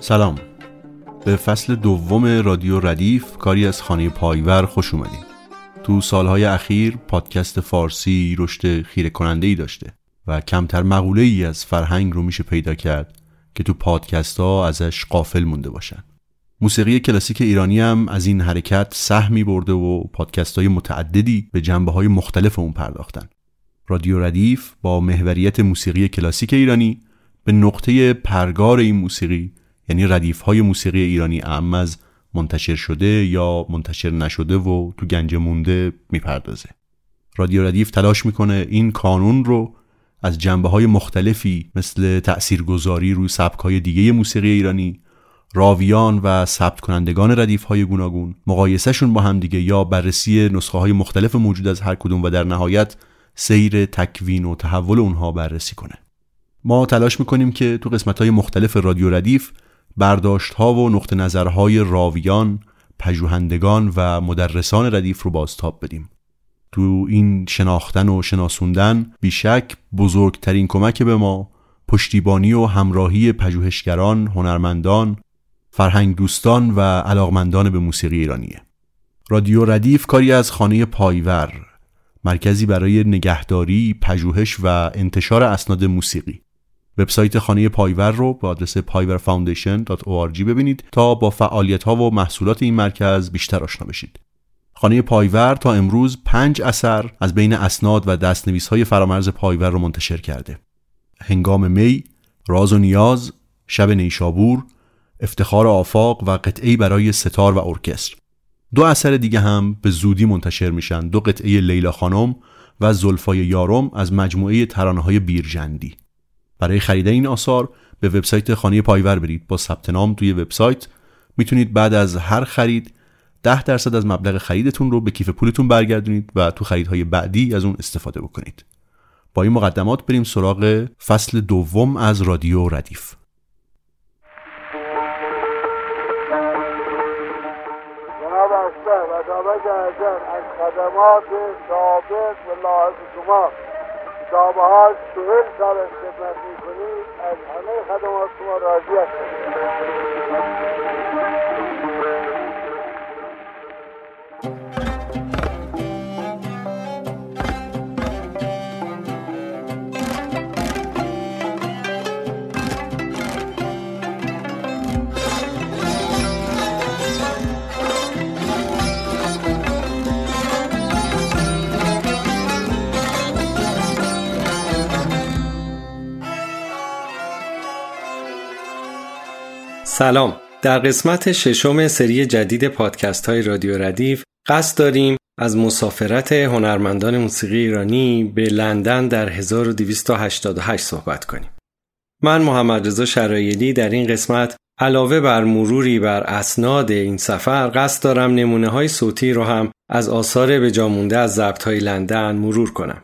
سلام. به فصل دوم رادیو ردیف کاری از خانه پایور خوش اومدیم تو سالهای اخیر پادکست فارسی رشد خیره کننده ای داشته و کمتر مقوله ای از فرهنگ رو میشه پیدا کرد که تو پادکست ها ازش قافل مونده باشن. موسیقی کلاسیک ایرانی هم از این حرکت سهمی برده و پادکست های متعددی به جنبه های مختلف اون پرداختن. رادیو ردیف با محوریت موسیقی کلاسیک ایرانی به نقطه پرگار این موسیقی یعنی ردیف های موسیقی ایرانی اعم از منتشر شده یا منتشر نشده و تو گنج مونده می‌پردازه. رادیو ردیف تلاش می‌کنه این کانون رو از جنبه های مختلفی مثل تأثیرگذاری روی سبک های دیگه موسیقی ایرانی راویان و ثبت کنندگان ردیف های گوناگون مقایسهشون با هم دیگه یا بررسی نسخه های مختلف موجود از هر کدوم و در نهایت سیر تکوین و تحول اونها بررسی کنه. ما تلاش می‌کنیم که تو قسمت های مختلف رادیو ردیف برداشت ها و نقط نظرهای راویان، پژوهندگان و مدرسان ردیف رو بازتاب بدیم. تو این شناختن و شناسوندن بیشک بزرگترین کمک به ما پشتیبانی و همراهی پژوهشگران، هنرمندان، فرهنگ دوستان و علاقمندان به موسیقی ایرانیه. رادیو ردیف کاری از خانه پایور مرکزی برای نگهداری، پژوهش و انتشار اسناد موسیقی وبسایت خانه پایور رو با آدرس payverfoundation.org ببینید تا با فعالیت ها و محصولات این مرکز بیشتر آشنا بشید. خانه پایور تا امروز پنج اثر از بین اسناد و دستنویس های فرامرز پایور رو منتشر کرده. هنگام می، راز و نیاز، شب نیشابور، افتخار آفاق و قطعی برای ستار و ارکستر. دو اثر دیگه هم به زودی منتشر میشن دو قطعه لیلا خانم و زلفای یارم از مجموعه ترانه های بیرجندی برای خرید این آثار به وبسایت خانه پایور برید. با ثبت نام توی وبسایت می‌تونید بعد از هر خرید 10 درصد از مبلغ خریدتون رو به کیف پولتون برگردونید و تو خریدهای بعدی از اون استفاده بکنید. با این مقدمات بریم سراغ فصل دوم از رادیو ردیف. از خدمات ثابت و لاحظ شما کتابه ها چهل سال خدمت می‌کنید از همه خدمات شما راضی هستم. سلام در قسمت ششم سری جدید پادکست های رادیو ردیف قصد داریم از مسافرت هنرمندان موسیقی ایرانی به لندن در 1288 صحبت کنیم. من محمد رضا شرایلی در این قسمت علاوه بر مروری بر اسناد این سفر قصد دارم نمونه های صوتی رو هم از آثار به جامونده از ضبط های لندن مرور کنم.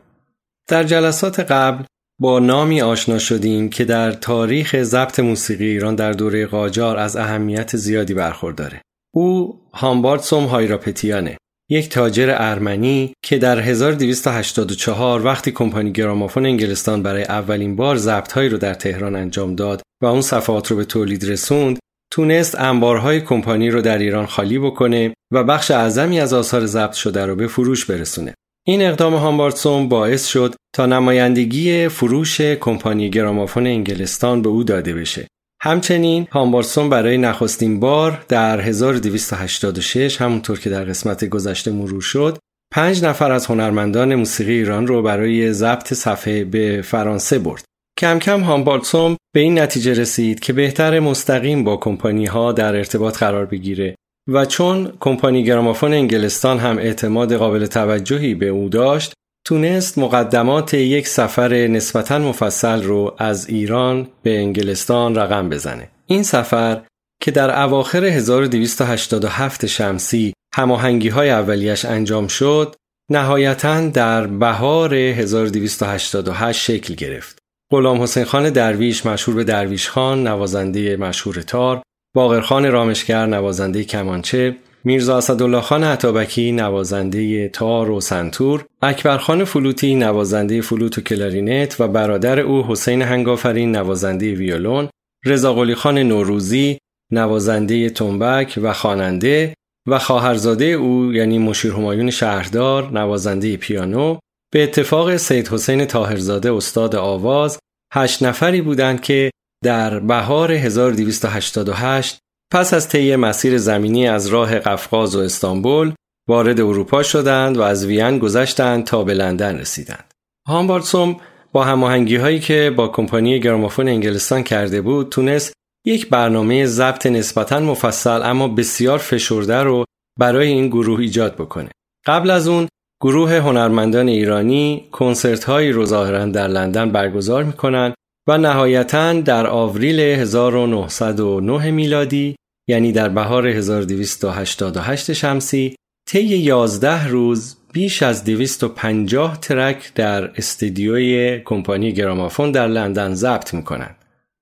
در جلسات قبل با نامی آشنا شدیم که در تاریخ ضبط موسیقی ایران در دوره قاجار از اهمیت زیادی برخورداره. او هامبارتسوم هایراپتیانه یک تاجر ارمنی که در 1284 وقتی کمپانی گرامافون انگلستان برای اولین بار ضبطهایی رو در تهران انجام داد و اون صفحات رو به تولید رسوند تونست انبارهای کمپانی رو در ایران خالی بکنه و بخش اعظمی از آثار ضبط شده رو به فروش برسونه این اقدام هامبارتسون باعث شد تا نمایندگی فروش کمپانی گرامافون انگلستان به او داده بشه. همچنین هامبارتسون برای نخستین بار در 1286 همونطور که در قسمت گذشته مرور شد پنج نفر از هنرمندان موسیقی ایران رو برای ضبط صفحه به فرانسه برد. کم کم هامبارتسون به این نتیجه رسید که بهتر مستقیم با کمپانی ها در ارتباط قرار بگیره و چون کمپانی گرامافون انگلستان هم اعتماد قابل توجهی به او داشت تونست مقدمات یک سفر نسبتا مفصل رو از ایران به انگلستان رقم بزنه این سفر که در اواخر 1287 شمسی هماهنگی های اولیش انجام شد نهایتا در بهار 1288 شکل گرفت. غلام حسین خان درویش مشهور به درویش خان نوازنده مشهور تار، باقرخان رامشگر نوازنده کمانچه، میرزا اسدالله خان اتابکی نوازنده تار و سنتور، اکبرخان فلوتی نوازنده فلوت و کلارینت و برادر او حسین هنگ‌آفرین نوازنده ویولون، رضا خان نوروزی نوازنده تنبک و خواننده و خواهرزاده او یعنی مشیر همایون شهردار نوازنده پیانو به اتفاق سید حسین طاهرزاده استاد آواز هشت نفری بودند که در بهار 1288 پس از طی مسیر زمینی از راه قفقاز و استانبول وارد اروپا شدند و از وین گذشتند تا به لندن رسیدند. هامبارتسوم با هماهنگی هایی که با کمپانی گرامافون انگلستان کرده بود تونست یک برنامه ضبط نسبتا مفصل اما بسیار فشرده رو برای این گروه ایجاد بکنه. قبل از اون گروه هنرمندان ایرانی کنسرت هایی رو ظاهرا در لندن برگزار می‌کنن و نهایتا در آوریل 1909 میلادی یعنی در بهار 1288 شمسی طی 11 روز بیش از 250 ترک در استدیوی کمپانی گرامافون در لندن ضبط می‌کنند.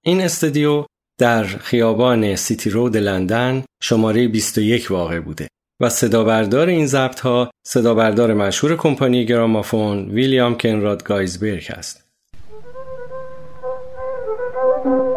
این استدیو در خیابان سیتی رود لندن شماره 21 واقع بوده و صدابردار این ضبط ها صدابردار مشهور کمپانی گرامافون ویلیام کنراد گایزبرگ است. Thank you.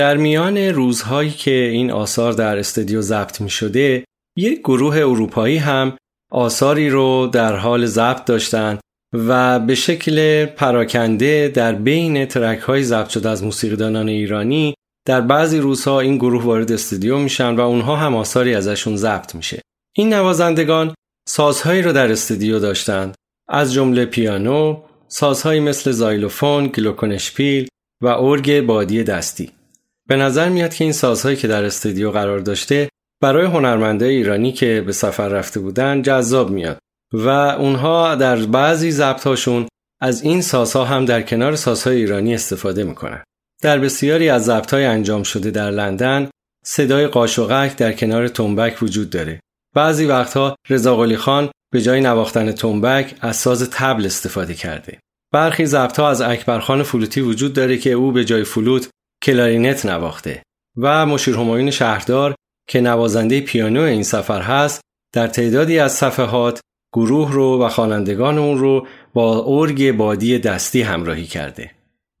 در میان روزهایی که این آثار در استودیو ضبط می شده یک گروه اروپایی هم آثاری رو در حال ضبط داشتند و به شکل پراکنده در بین ترک های ضبط شده از موسیقیدانان ایرانی در بعضی روزها این گروه وارد استودیو میشن و اونها هم آثاری ازشون ضبط میشه. این نوازندگان سازهایی رو در استودیو داشتند. از جمله پیانو سازهایی مثل زایلوفون، گلوکونشپیل و ارگ بادی دستی. به نظر میاد که این سازهایی که در استودیو قرار داشته برای هنرمنده ایرانی که به سفر رفته بودن جذاب میاد و اونها در بعضی ضبطهاشون از این سازها هم در کنار سازهای ایرانی استفاده می‌کنن. در بسیاری از ضبطهای انجام شده در لندن صدای قاشقک در کنار تنبک وجود داره. بعضی وقتها رضا خان به جای نواختن تنبک از ساز تبل استفاده کرده. برخی ضبطها از اکبرخان فلوتی وجود داره که او به جای فلوت کلارینت نواخته و مشیر همایون شهردار که نوازنده پیانو این سفر هست در تعدادی از صفحات گروه رو و خوانندگان اون رو با ارگ بادی دستی همراهی کرده.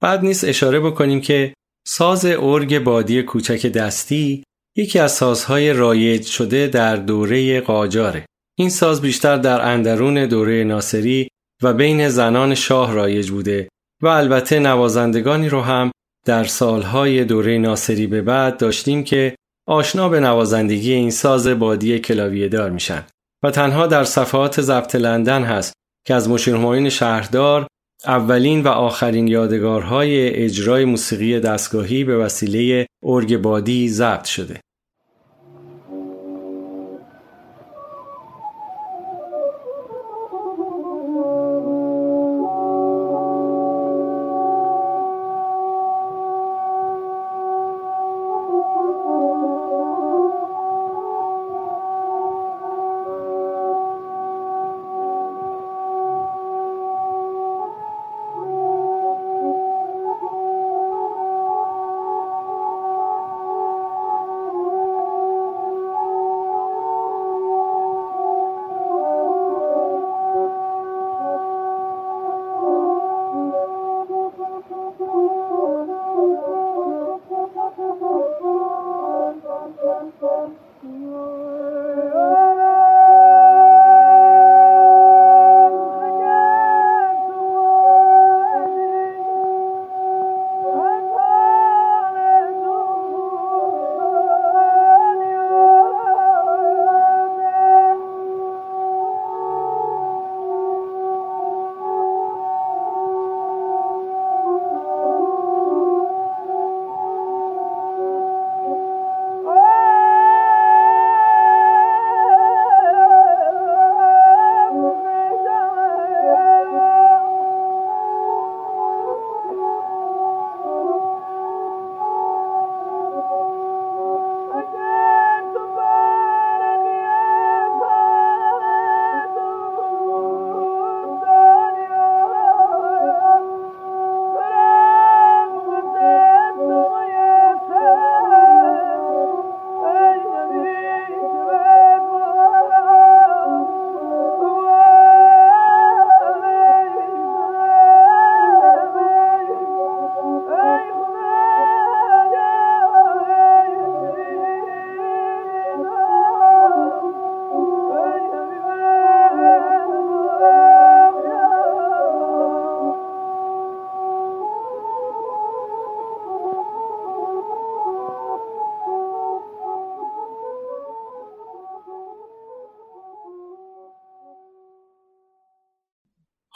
بد نیست اشاره بکنیم که ساز ارگ بادی کوچک دستی یکی از سازهای رایج شده در دوره قاجاره. این ساز بیشتر در اندرون دوره ناصری و بین زنان شاه رایج بوده و البته نوازندگانی رو هم در سالهای دوره ناصری به بعد داشتیم که آشنا به نوازندگی این ساز بادی کلاویه دار میشن و تنها در صفحات ضبط لندن هست که از مشیرهمایون شهردار اولین و آخرین یادگارهای اجرای موسیقی دستگاهی به وسیله ارگ بادی ضبط شده.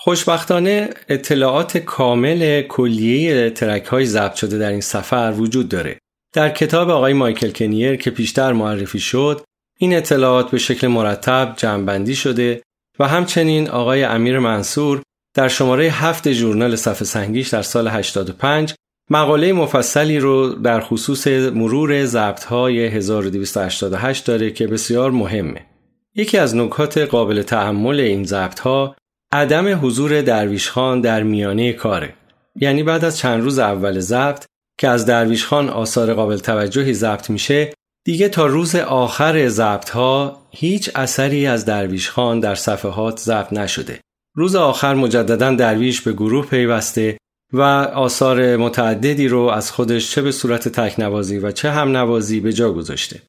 خوشبختانه اطلاعات کامل کلیه ترک های ضبط شده در این سفر وجود داره. در کتاب آقای مایکل کنیر که پیشتر معرفی شد این اطلاعات به شکل مرتب جمعبندی شده و همچنین آقای امیر منصور در شماره هفت ژورنال صفحه سنگیش در سال 85 مقاله مفصلی رو در خصوص مرور ضبط های 1288 داره که بسیار مهمه. یکی از نکات قابل تحمل این ضبط ها عدم حضور درویش خان در میانه کاره. یعنی بعد از چند روز اول ضبط که از درویش خان آثار قابل توجهی ضبط میشه دیگه تا روز آخر ضبط ها هیچ اثری از درویش خان در صفحات ضبط نشده. روز آخر مجددا درویش به گروه پیوسته و آثار متعددی رو از خودش چه به صورت تکنوازی و چه هم نوازی به جا گذاشته.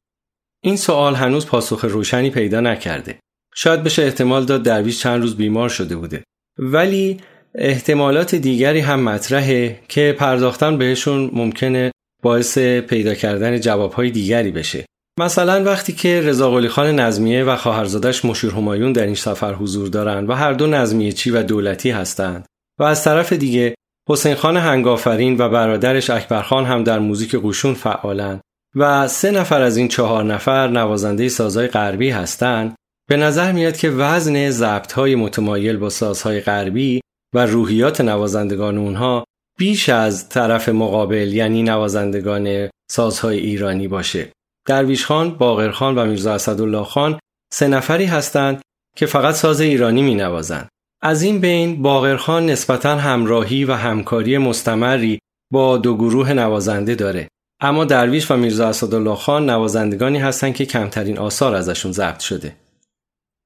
این سوال هنوز پاسخ روشنی پیدا نکرده. شاید بشه احتمال داد درویش چند روز بیمار شده بوده. ولی احتمالات دیگری هم مطرحه که پرداختن بهشون ممکنه باعث پیدا کردن جوابهای دیگری بشه. مثلا وقتی که رضا خان نظمیه و خواهرزادش مشیر همایون در این سفر حضور دارند و هر دو نظمیه چی و دولتی هستند و از طرف دیگه حسین خان هنگافرین و برادرش اکبرخان هم در موزیک قوشون فعالند و سه نفر از این چهار نفر نوازنده سازهای غربی هستند به نظر میاد که وزن ضبط های متمایل با سازهای غربی و روحیات نوازندگان اونها بیش از طرف مقابل یعنی نوازندگان سازهای ایرانی باشه. درویش خان، باقر خان و میرزا اسدالله خان سه نفری هستند که فقط ساز ایرانی می نوازند. از این بین باقر خان نسبتا همراهی و همکاری مستمری با دو گروه نوازنده داره. اما درویش و میرزا اسدالله خان نوازندگانی هستند که کمترین آثار ازشون ضبط شده.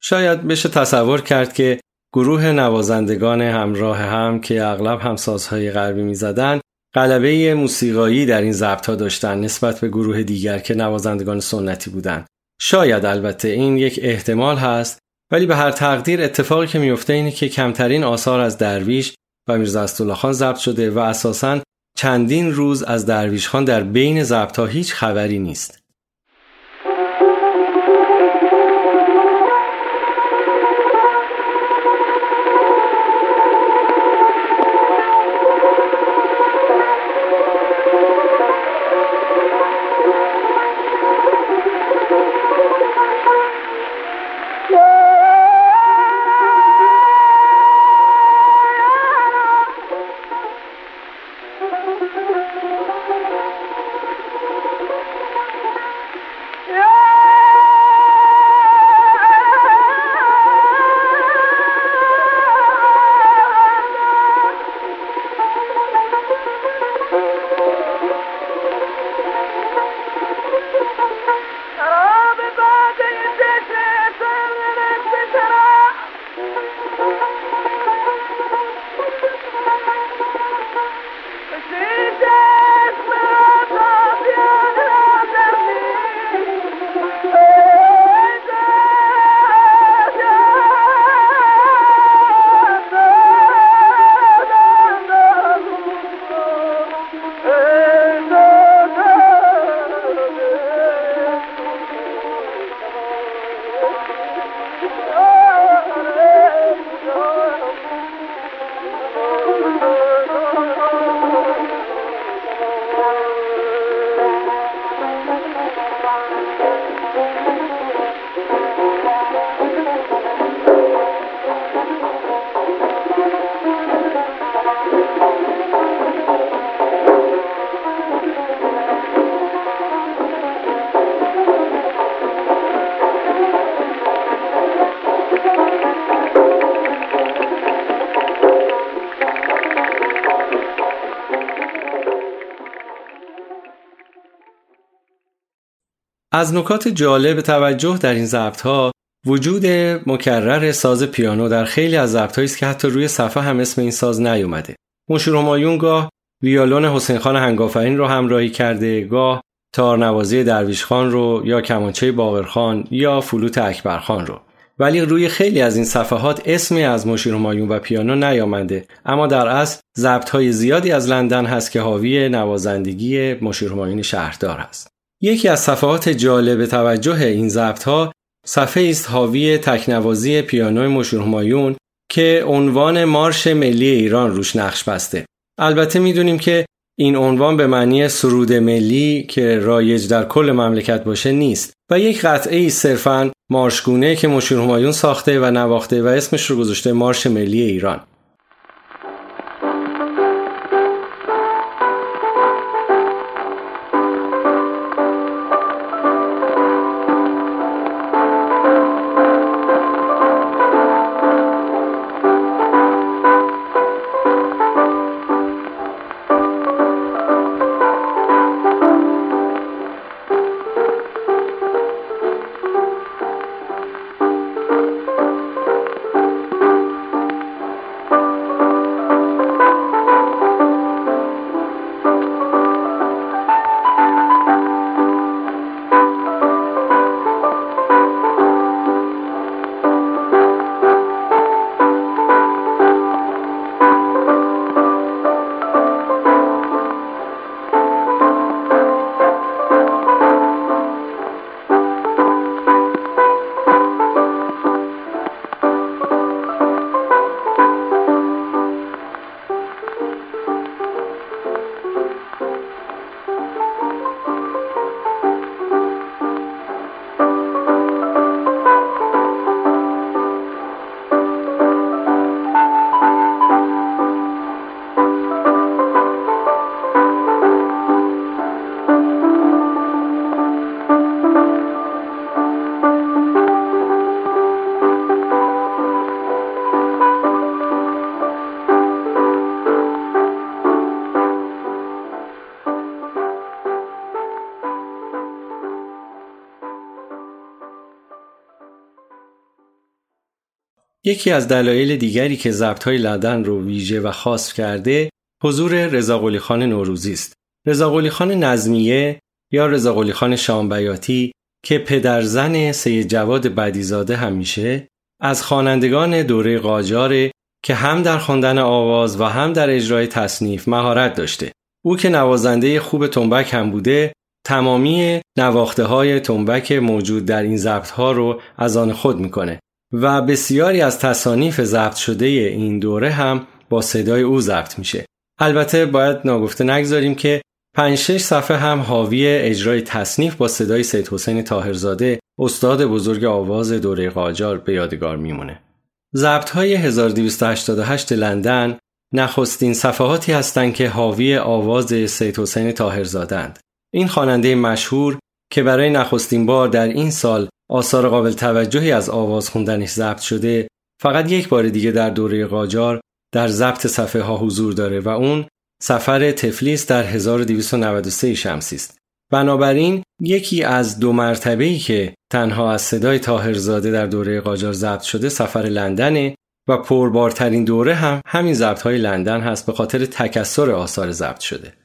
شاید بشه تصور کرد که گروه نوازندگان همراه هم که اغلب همسازهای غربی می‌زدن غلبه موسیقایی در این ضبط ها داشتن نسبت به گروه دیگر که نوازندگان سنتی بودند. شاید البته این یک احتمال هست ولی به هر تقدیر اتفاقی که میفته اینه که کمترین آثار از درویش و میرزا اسدالله خان ضبط شده و اساساً چندین روز از درویش خان در بین ضبط هیچ خبری نیست. از نکات جالب توجه در این ضبط ها وجود مکرر ساز پیانو در خیلی از ضبط است که حتی روی صفحه هم اسم این ساز نیومده. مشور همایون گاه ویولون حسین خان هنگافرین رو همراهی کرده گاه تارنوازی درویش خان رو یا کمانچه باقرخان یا فلوت اکبرخان رو. ولی روی خیلی از این صفحات اسمی از مشیر همایون و پیانو نیامده. اما در اصل ضبط های زیادی از لندن هست که حاوی نوازندگی مشیر همایون شهردار است یکی از صفحات جالب توجه این ضبط ها صفحه است حاوی تکنوازی پیانوی همایون که عنوان مارش ملی ایران روش نقش بسته. البته می‌دونیم که این عنوان به معنی سرود ملی که رایج در کل مملکت باشه نیست و یک قطعه ای صرفا مارشگونه که مشهور همایون ساخته و نواخته و اسمش رو گذاشته مارش ملی ایران. یکی از دلایل دیگری که ضبط های لدن رو ویژه و خاص کرده حضور رضا خان نوروزی است. رضا خان نظمیه یا رضا خان شامبیاتی که پدرزن سید جواد بدیزاده هم میشه از خوانندگان دوره قاجار که هم در خواندن آواز و هم در اجرای تصنیف مهارت داشته. او که نوازنده خوب تنبک هم بوده تمامی نواخته های تنبک موجود در این ضبط ها رو از آن خود می‌کنه و بسیاری از تصانیف ضبط شده این دوره هم با صدای او ضبط میشه. البته باید ناگفته نگذاریم که 5 6 صفحه هم حاوی اجرای تصنیف با صدای سید حسین طاهرزاده استاد بزرگ آواز دوره قاجار به یادگار میمونه. ضبط های 1288 لندن نخستین صفحاتی هستند که حاوی آواز سید حسین طاهرزادند. این خواننده مشهور که برای نخستین بار در این سال آثار قابل توجهی از آواز خوندنش ضبط شده فقط یک بار دیگه در دوره قاجار در ضبط صفحه ها حضور داره و اون سفر تفلیس در 1293 شمسی است. بنابراین یکی از دو مرتبه ای که تنها از صدای تاهرزاده در دوره قاجار ضبط شده سفر لندنه و پربارترین دوره هم همین ضبط های لندن هست به خاطر تکسر آثار ضبط شده.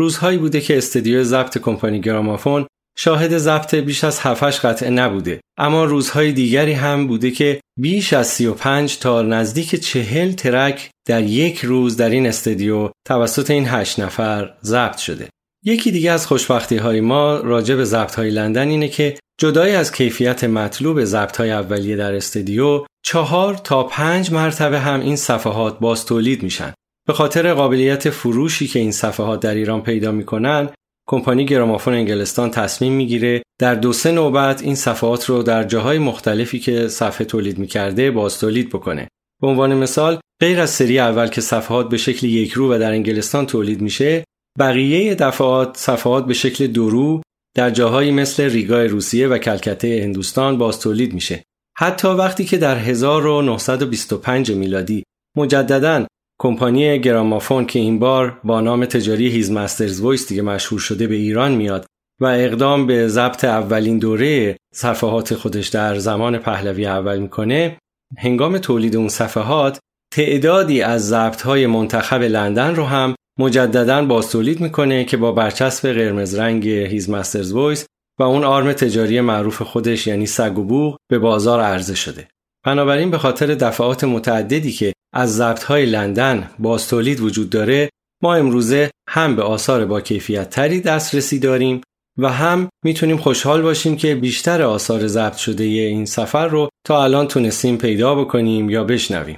روزهایی بوده که استدیو ضبط کمپانی گرامافون شاهد ضبط بیش از 7 قطعه نبوده. اما روزهای دیگری هم بوده که بیش از 35 تا نزدیک 40 ترک در یک روز در این استدیو توسط این 8 نفر ضبط شده. یکی دیگه از خوشبختی های ما راجع به ضبط های لندن اینه که جدای از کیفیت مطلوب ضبط های اولیه در استدیو چهار تا پنج مرتبه هم این صفحات باز تولید میشن. به خاطر قابلیت فروشی که این صفحات در ایران پیدا می‌کنن کمپانی گرامافون انگلستان تصمیم می‌گیره در دو سه نوبت این صفحات رو در جاهای مختلفی که صفحه تولید می‌کرده باز تولید بکنه. به عنوان مثال غیر از سری اول که صفحات به شکل یک رو و در انگلستان تولید میشه بقیه دفعات صفحات به شکل دورو در جاهایی مثل ریگای روسیه و کلکته هندوستان باز تولید میشه. حتی وقتی که در 1925 میلادی مجددا کمپانی گرامافون که این بار با نام تجاری His Master's Voice دیگه مشهور شده به ایران میاد و اقدام به ضبط اولین دوره صفحات خودش در زمان پهلوی اول می‌کنه هنگام تولید اون صفحات تعدادی از ضبط های منتخب لندن رو هم مجددا باز تولید می‌کنه که با برچسب قرمز رنگ His Master's Voice و اون آرم تجاری معروف خودش یعنی سگ و بوق به بازار عرضه شده. بنابراین به خاطر دفعات متعددی که از ضبط های لندن باستولید وجود داره ما امروزه هم به آثار با کیفیت تری دسترسی داریم و هم می‌تونیم خوشحال باشیم که بیشتر آثار ضبط شده این سفر رو تا الان تونستیم پیدا بکنیم یا بشنویم.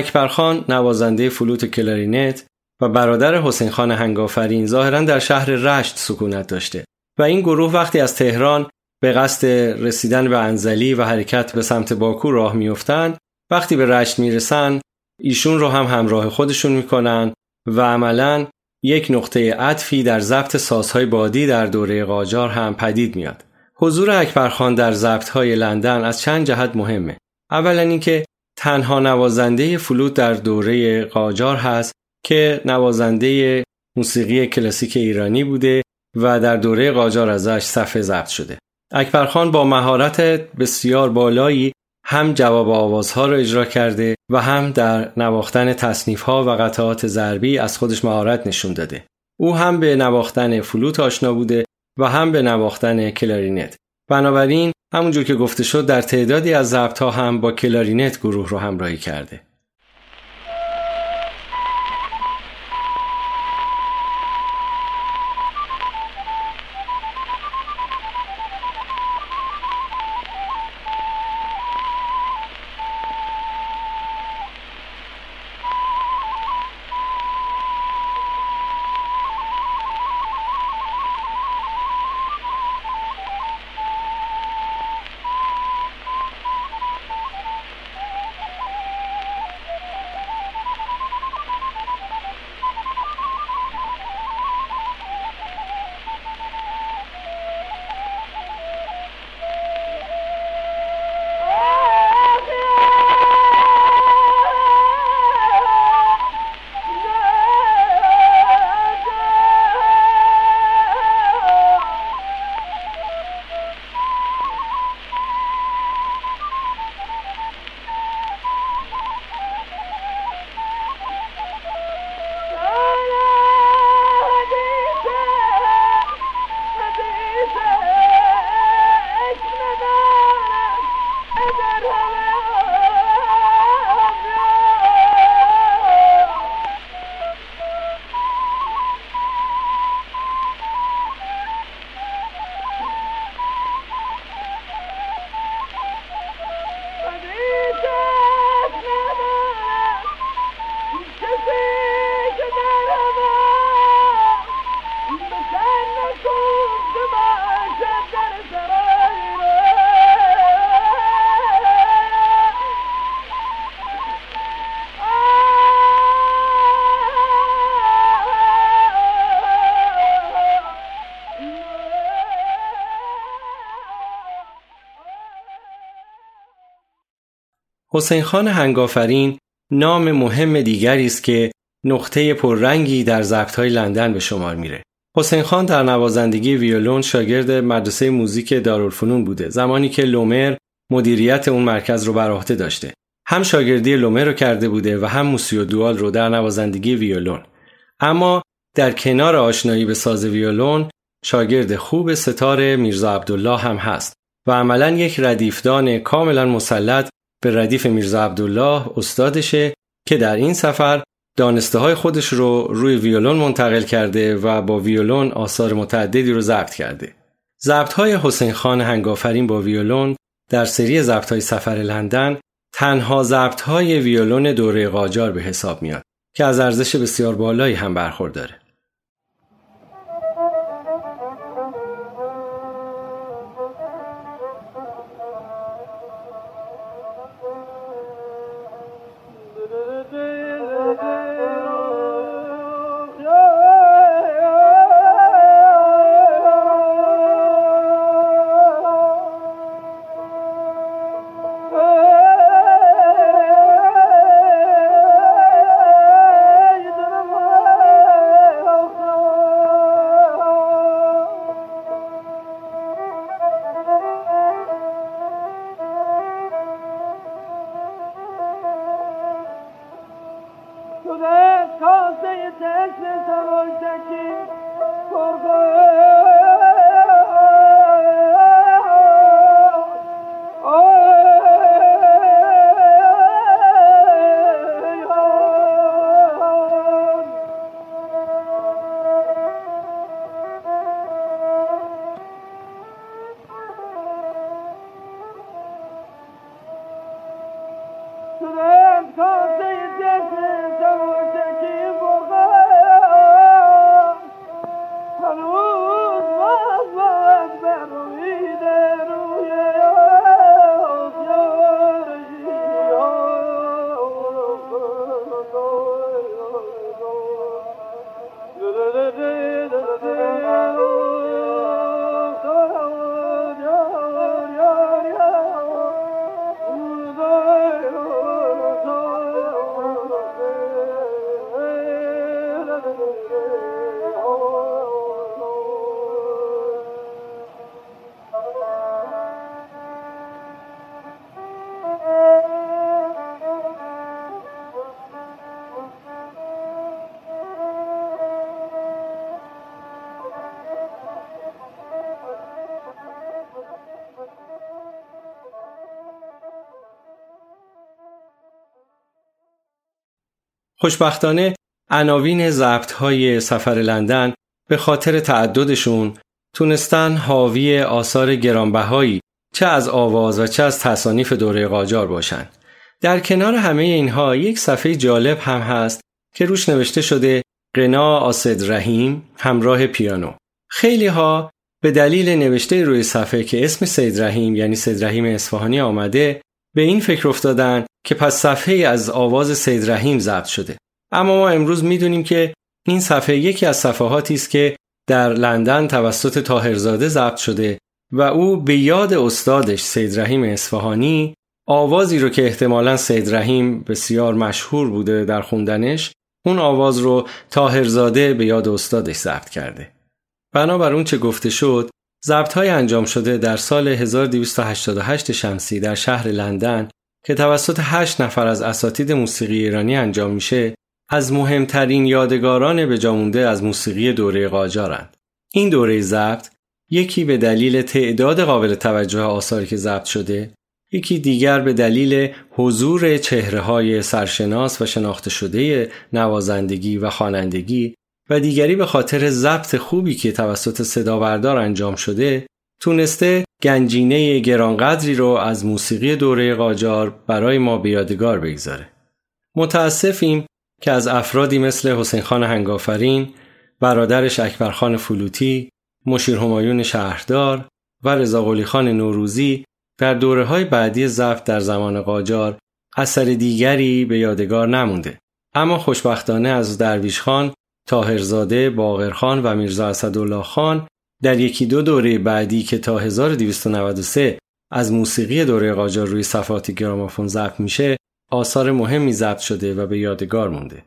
اکبرخان نوازنده فلوت کلارینت و برادر حسین خان هنگ‌آفرین ظاهرا در شهر رشت سکونت داشته و این گروه وقتی از تهران به قصد رسیدن به انزلی و حرکت به سمت باکو راه میافتند وقتی به رشت می‌رسن ایشون رو هم همراه خودشون می‌کنن و عملا یک نقطه عطفی در ضبط سازهای بادی در دوره قاجار هم پدید میاد. حضور اکبرخان در ضبطهای لندن از چند جهت مهمه. اولا اینکه تنها نوازنده فلوت در دوره قاجار هست که نوازنده موسیقی کلاسیک ایرانی بوده و در دوره قاجار ازش صفحه ضبط شده. اکبرخان با مهارت بسیار بالایی هم جواب آوازها را اجرا کرده و هم در نواختن تصنیف ها و قطعات ضربی از خودش مهارت نشون داده. او هم به نواختن فلوت آشنا بوده و هم به نواختن کلارینت. بنابراین همونجور که گفته شد در تعدادی از ضبط هم با کلارینت گروه رو همراهی کرده. حسین خان هنگافرین نام مهم دیگری است که نقطه پررنگی در ضبطهای لندن به شمار میره. حسین خان در نوازندگی ویولون شاگرد مدرسه موزیک دارالفنون بوده زمانی که لومر مدیریت اون مرکز رو بر عهده داشته هم شاگردی لومر رو کرده بوده و هم موسیو دوال رو در نوازندگی ویولون اما در کنار آشنایی به ساز ویولون شاگرد خوب ستاره میرزا عبدالله هم هست و عملا یک ردیفدان کاملا مسلط به ردیف میرزا عبدالله استادشه که در این سفر دانسته های خودش رو روی ویولون منتقل کرده و با ویولون آثار متعددی رو ضبط کرده. ضبط های حسین خان هنگافرین با ویولون در سری ضبط های سفر لندن تنها ضبط های ویولون دوره قاجار به حساب میاد که از ارزش بسیار بالایی هم برخورداره. خوشبختانه عناوین ضبط های سفر لندن به خاطر تعددشون تونستن حاوی آثار گرانبهایی چه از آواز و چه از تصانیف دوره قاجار باشن. در کنار همه اینها یک صفحه جالب هم هست که روش نوشته شده قنا آسد رحیم همراه پیانو. خیلی ها به دلیل نوشته روی صفحه که اسم سید رحیم یعنی سید رحیم اصفهانی آمده به این فکر افتادن که پس صفحه از آواز سید رحیم ضبط شده. اما ما امروز می‌دونیم که این صفحه یکی از صفحاتی است که در لندن توسط تاهرزاده ضبط شده و او به یاد استادش سید رحیم اصفهانی آوازی رو که احتمالا سید رحیم بسیار مشهور بوده در خوندنش اون آواز رو تاهرزاده به یاد استادش ضبط کرده. بنابر اون چه گفته شد؟ ضبط های انجام شده در سال 1288 شمسی در شهر لندن که توسط هشت نفر از اساتید موسیقی ایرانی انجام میشه از مهمترین یادگاران به جامونده از موسیقی دوره قاجارند. این دوره ضبط یکی به دلیل تعداد قابل توجه آثاری که ضبط شده یکی دیگر به دلیل حضور چهره های سرشناس و شناخته شده نوازندگی و خوانندگی و دیگری به خاطر ضبط خوبی که توسط صداوردار انجام شده تونسته گنجینه گرانقدری رو از موسیقی دوره قاجار برای ما به یادگار بگذاره. متاسفیم که از افرادی مثل حسین خان هنگافرین، برادرش اکبرخان فلوتی، مشیر همایون شهردار و رضا خان نوروزی در دوره های بعدی ضبط در زمان قاجار اثر دیگری به یادگار نمونده. اما خوشبختانه از درویش خان، تاهرزاده، باغرخان و میرزا اسدالله خان در یکی دو دوره بعدی که تا 1293 از موسیقی دوره قاجار روی صفحات گرامافون ضبط میشه آثار مهمی ضبط شده و به یادگار مونده.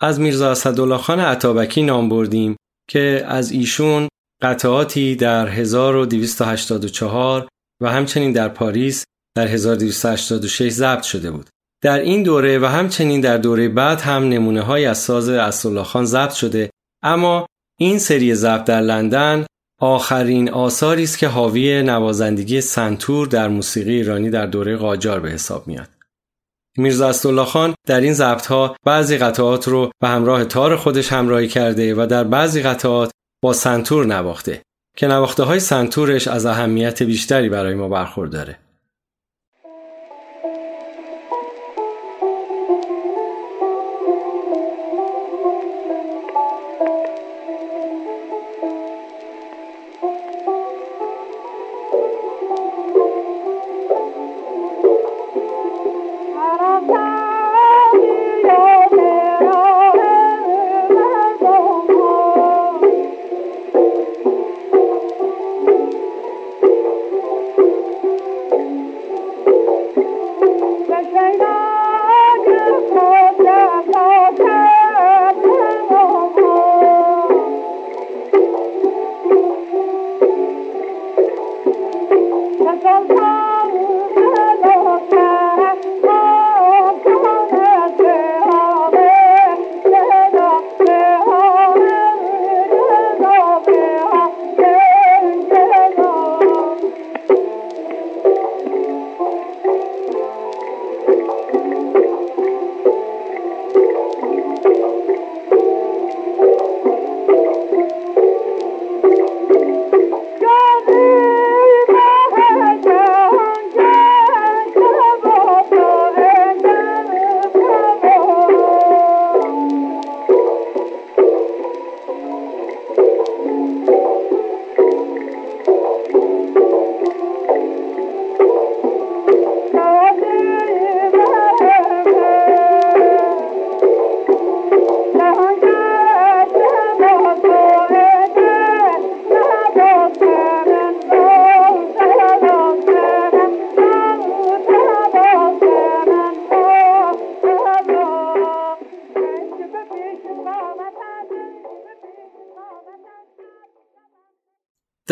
از میرزا اسدالله خان عطابکی نام بردیم که از ایشون قطعاتی در 1284 و همچنین در پاریس در 1286 ضبط شده بود. در این دوره و همچنین در دوره بعد هم نمونه های از ساز اسدالله خان ضبط شده اما این سری ضبط در لندن آخرین آثاری است که حاوی نوازندگی سنتور در موسیقی ایرانی در دوره قاجار به حساب میاد. میرزا اسدالله خان در این ضبط ها بعضی قطعات رو به همراه تار خودش همراهی کرده و در بعضی قطعات با سنتور نواخته که نواخته های سنتورش از اهمیت بیشتری برای ما برخورداره.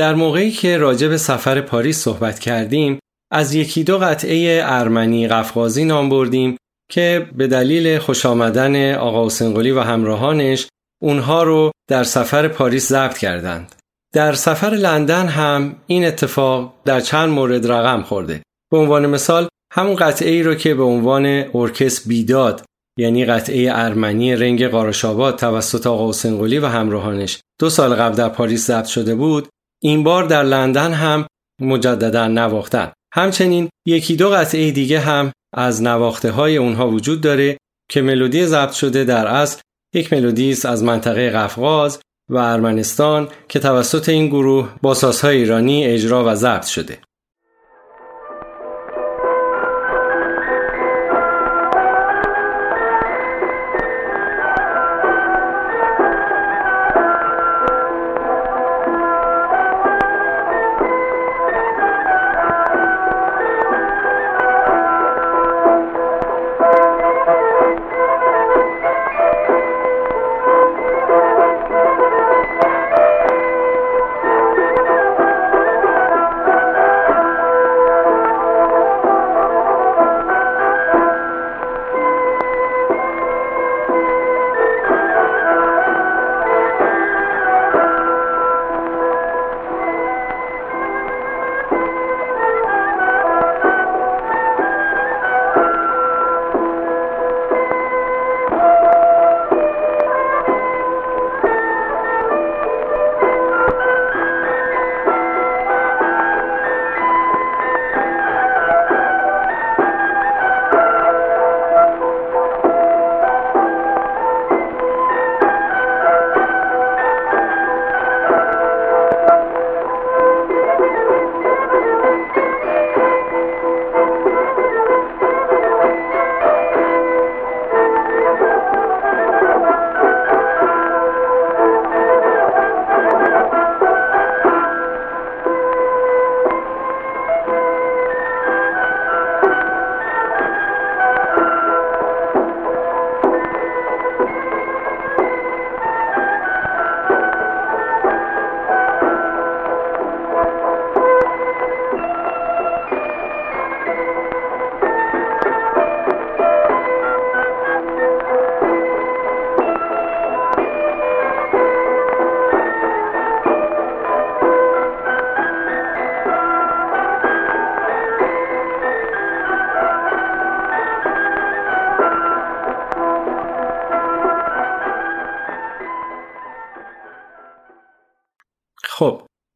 در موقعی که راجع به سفر پاریس صحبت کردیم از یکی دو قطعه ارمنی قفقازی نام بردیم که به دلیل خوش آمدن آقا حسین و همراهانش اونها رو در سفر پاریس ضبط کردند. در سفر لندن هم این اتفاق در چند مورد رقم خورده. به عنوان مثال همون قطعه ای رو که به عنوان ارکست بیداد یعنی قطعه ارمنی رنگ قارشاباد توسط آقا حسین و همراهانش دو سال قبل در پاریس ضبط شده بود این بار در لندن هم مجددا نواختن. همچنین یکی دو قطعه دیگه هم از نواخته های اونها وجود داره که ملودی ضبط شده در اصل. یک ملودی است از منطقه قفقاز و ارمنستان که توسط این گروه با سازهای ایرانی اجرا و ضبط شده.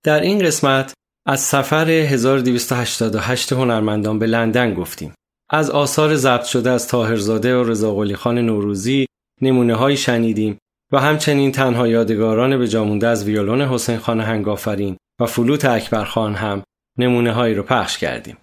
در این قسمت از سفر 1288 هنرمندان به لندن گفتیم. از آثار ضبط شده از تاهرزاده و رضا خان نوروزی نمونه های شنیدیم و همچنین تنها یادگاران به جامونده از ویولون حسین خان هنگافرین و فلوت اکبرخان هم نمونه هایی رو پخش کردیم.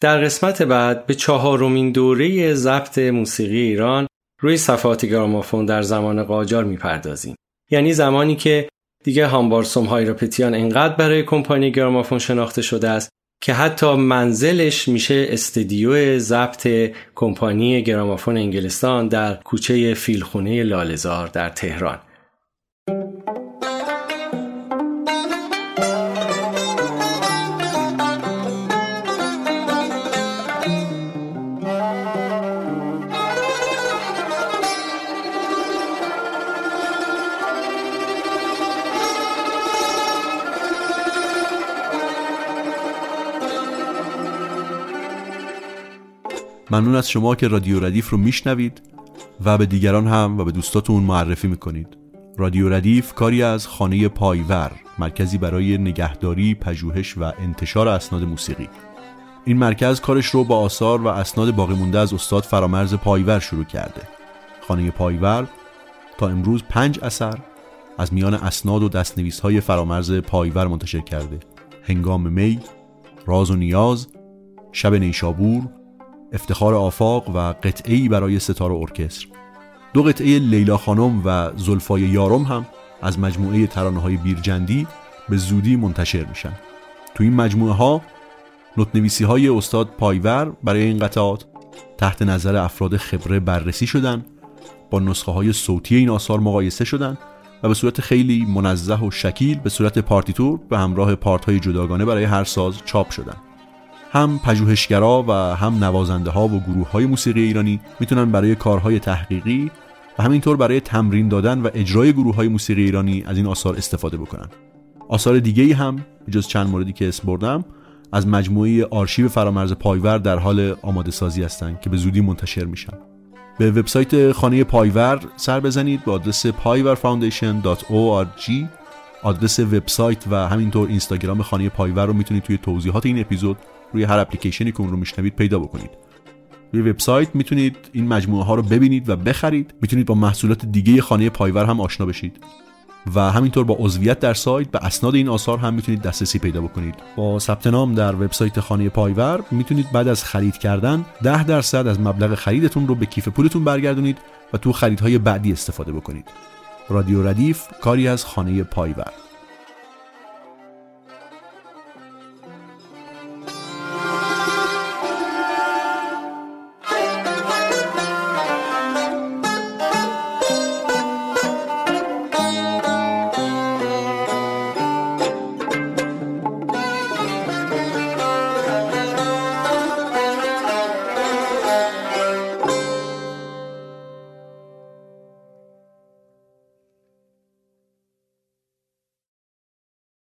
در قسمت بعد به چهارمین دوره ضبط موسیقی ایران روی صفحات گرامافون در زمان قاجار می‌پردازیم. یعنی زمانی که دیگه هامبار هایراپتیان انقدر برای کمپانی گرامافون شناخته شده است که حتی منزلش میشه استدیو ضبط کمپانی گرامافون انگلستان در کوچه فیلخونه لالزار در تهران. ممنون از شما که رادیو ردیف رو میشنوید و به دیگران هم و به دوستاتون معرفی می‌کنید. رادیو ردیف کاری از خانه پایور مرکزی برای نگهداری، پژوهش و انتشار اسناد موسیقی. این مرکز کارش رو با آثار و اسناد باقی مونده از استاد فرامرز پایور شروع کرده. خانه پایور تا امروز پنج اثر از میان اسناد و دستنویس های فرامرز پایور منتشر کرده. هنگام می، راز و نیاز، شب نیشابور، افتخار آفاق و قطعی برای ستار ارکستر. دو قطعه لیلا خانم و زلفای یارم هم از مجموعه ترانه های بیرجندی به زودی منتشر میشن. تو این مجموعه ها نوتنویسی های استاد پایور برای این قطعات تحت نظر افراد خبره بررسی شدن با نسخه های صوتی این آثار مقایسه شدن و به صورت خیلی منزه و شکیل به صورت پارتیتور به همراه پارت های جداگانه برای هر ساز چاپ شدن. هم پژوهشگرا و هم نوازنده ها و گروه های موسیقی ایرانی می‌تونن برای کارهای تحقیقی و همینطور برای تمرین دادن و اجرای گروه های موسیقی ایرانی از این آثار استفاده بکنن. آثار دیگه ای هم جز چند موردی که اسم بردم از مجموعه آرشیو فرامرز پایور در حال آماده سازی هستند که به زودی منتشر میشن. به وبسایت خانه پایور سر بزنید با آدرس payverfoundation.org آدرس وبسایت و همینطور اینستاگرام خانه پایور رو می‌تونید توی توضیحات این اپیزود روی هر اپلیکیشنی که اون رو میشنوید پیدا بکنید. روی وبسایت می‌تونید این مجموعه ها رو ببینید و بخرید. می‌تونید با محصولات دیگه خانه پایور هم آشنا بشید. و همینطور با عضویت در سایت به اسناد این آثار هم می‌تونید دسترسی پیدا بکنید. با ثبت نام در وبسایت خانه پایور می‌تونید بعد از خرید کردن 10 درصد از مبلغ خریدتون رو به کیف پولتون برگردونید و تو خریدهای بعدی استفاده بکنید. رادیو ردیف کاری از خانه پایور.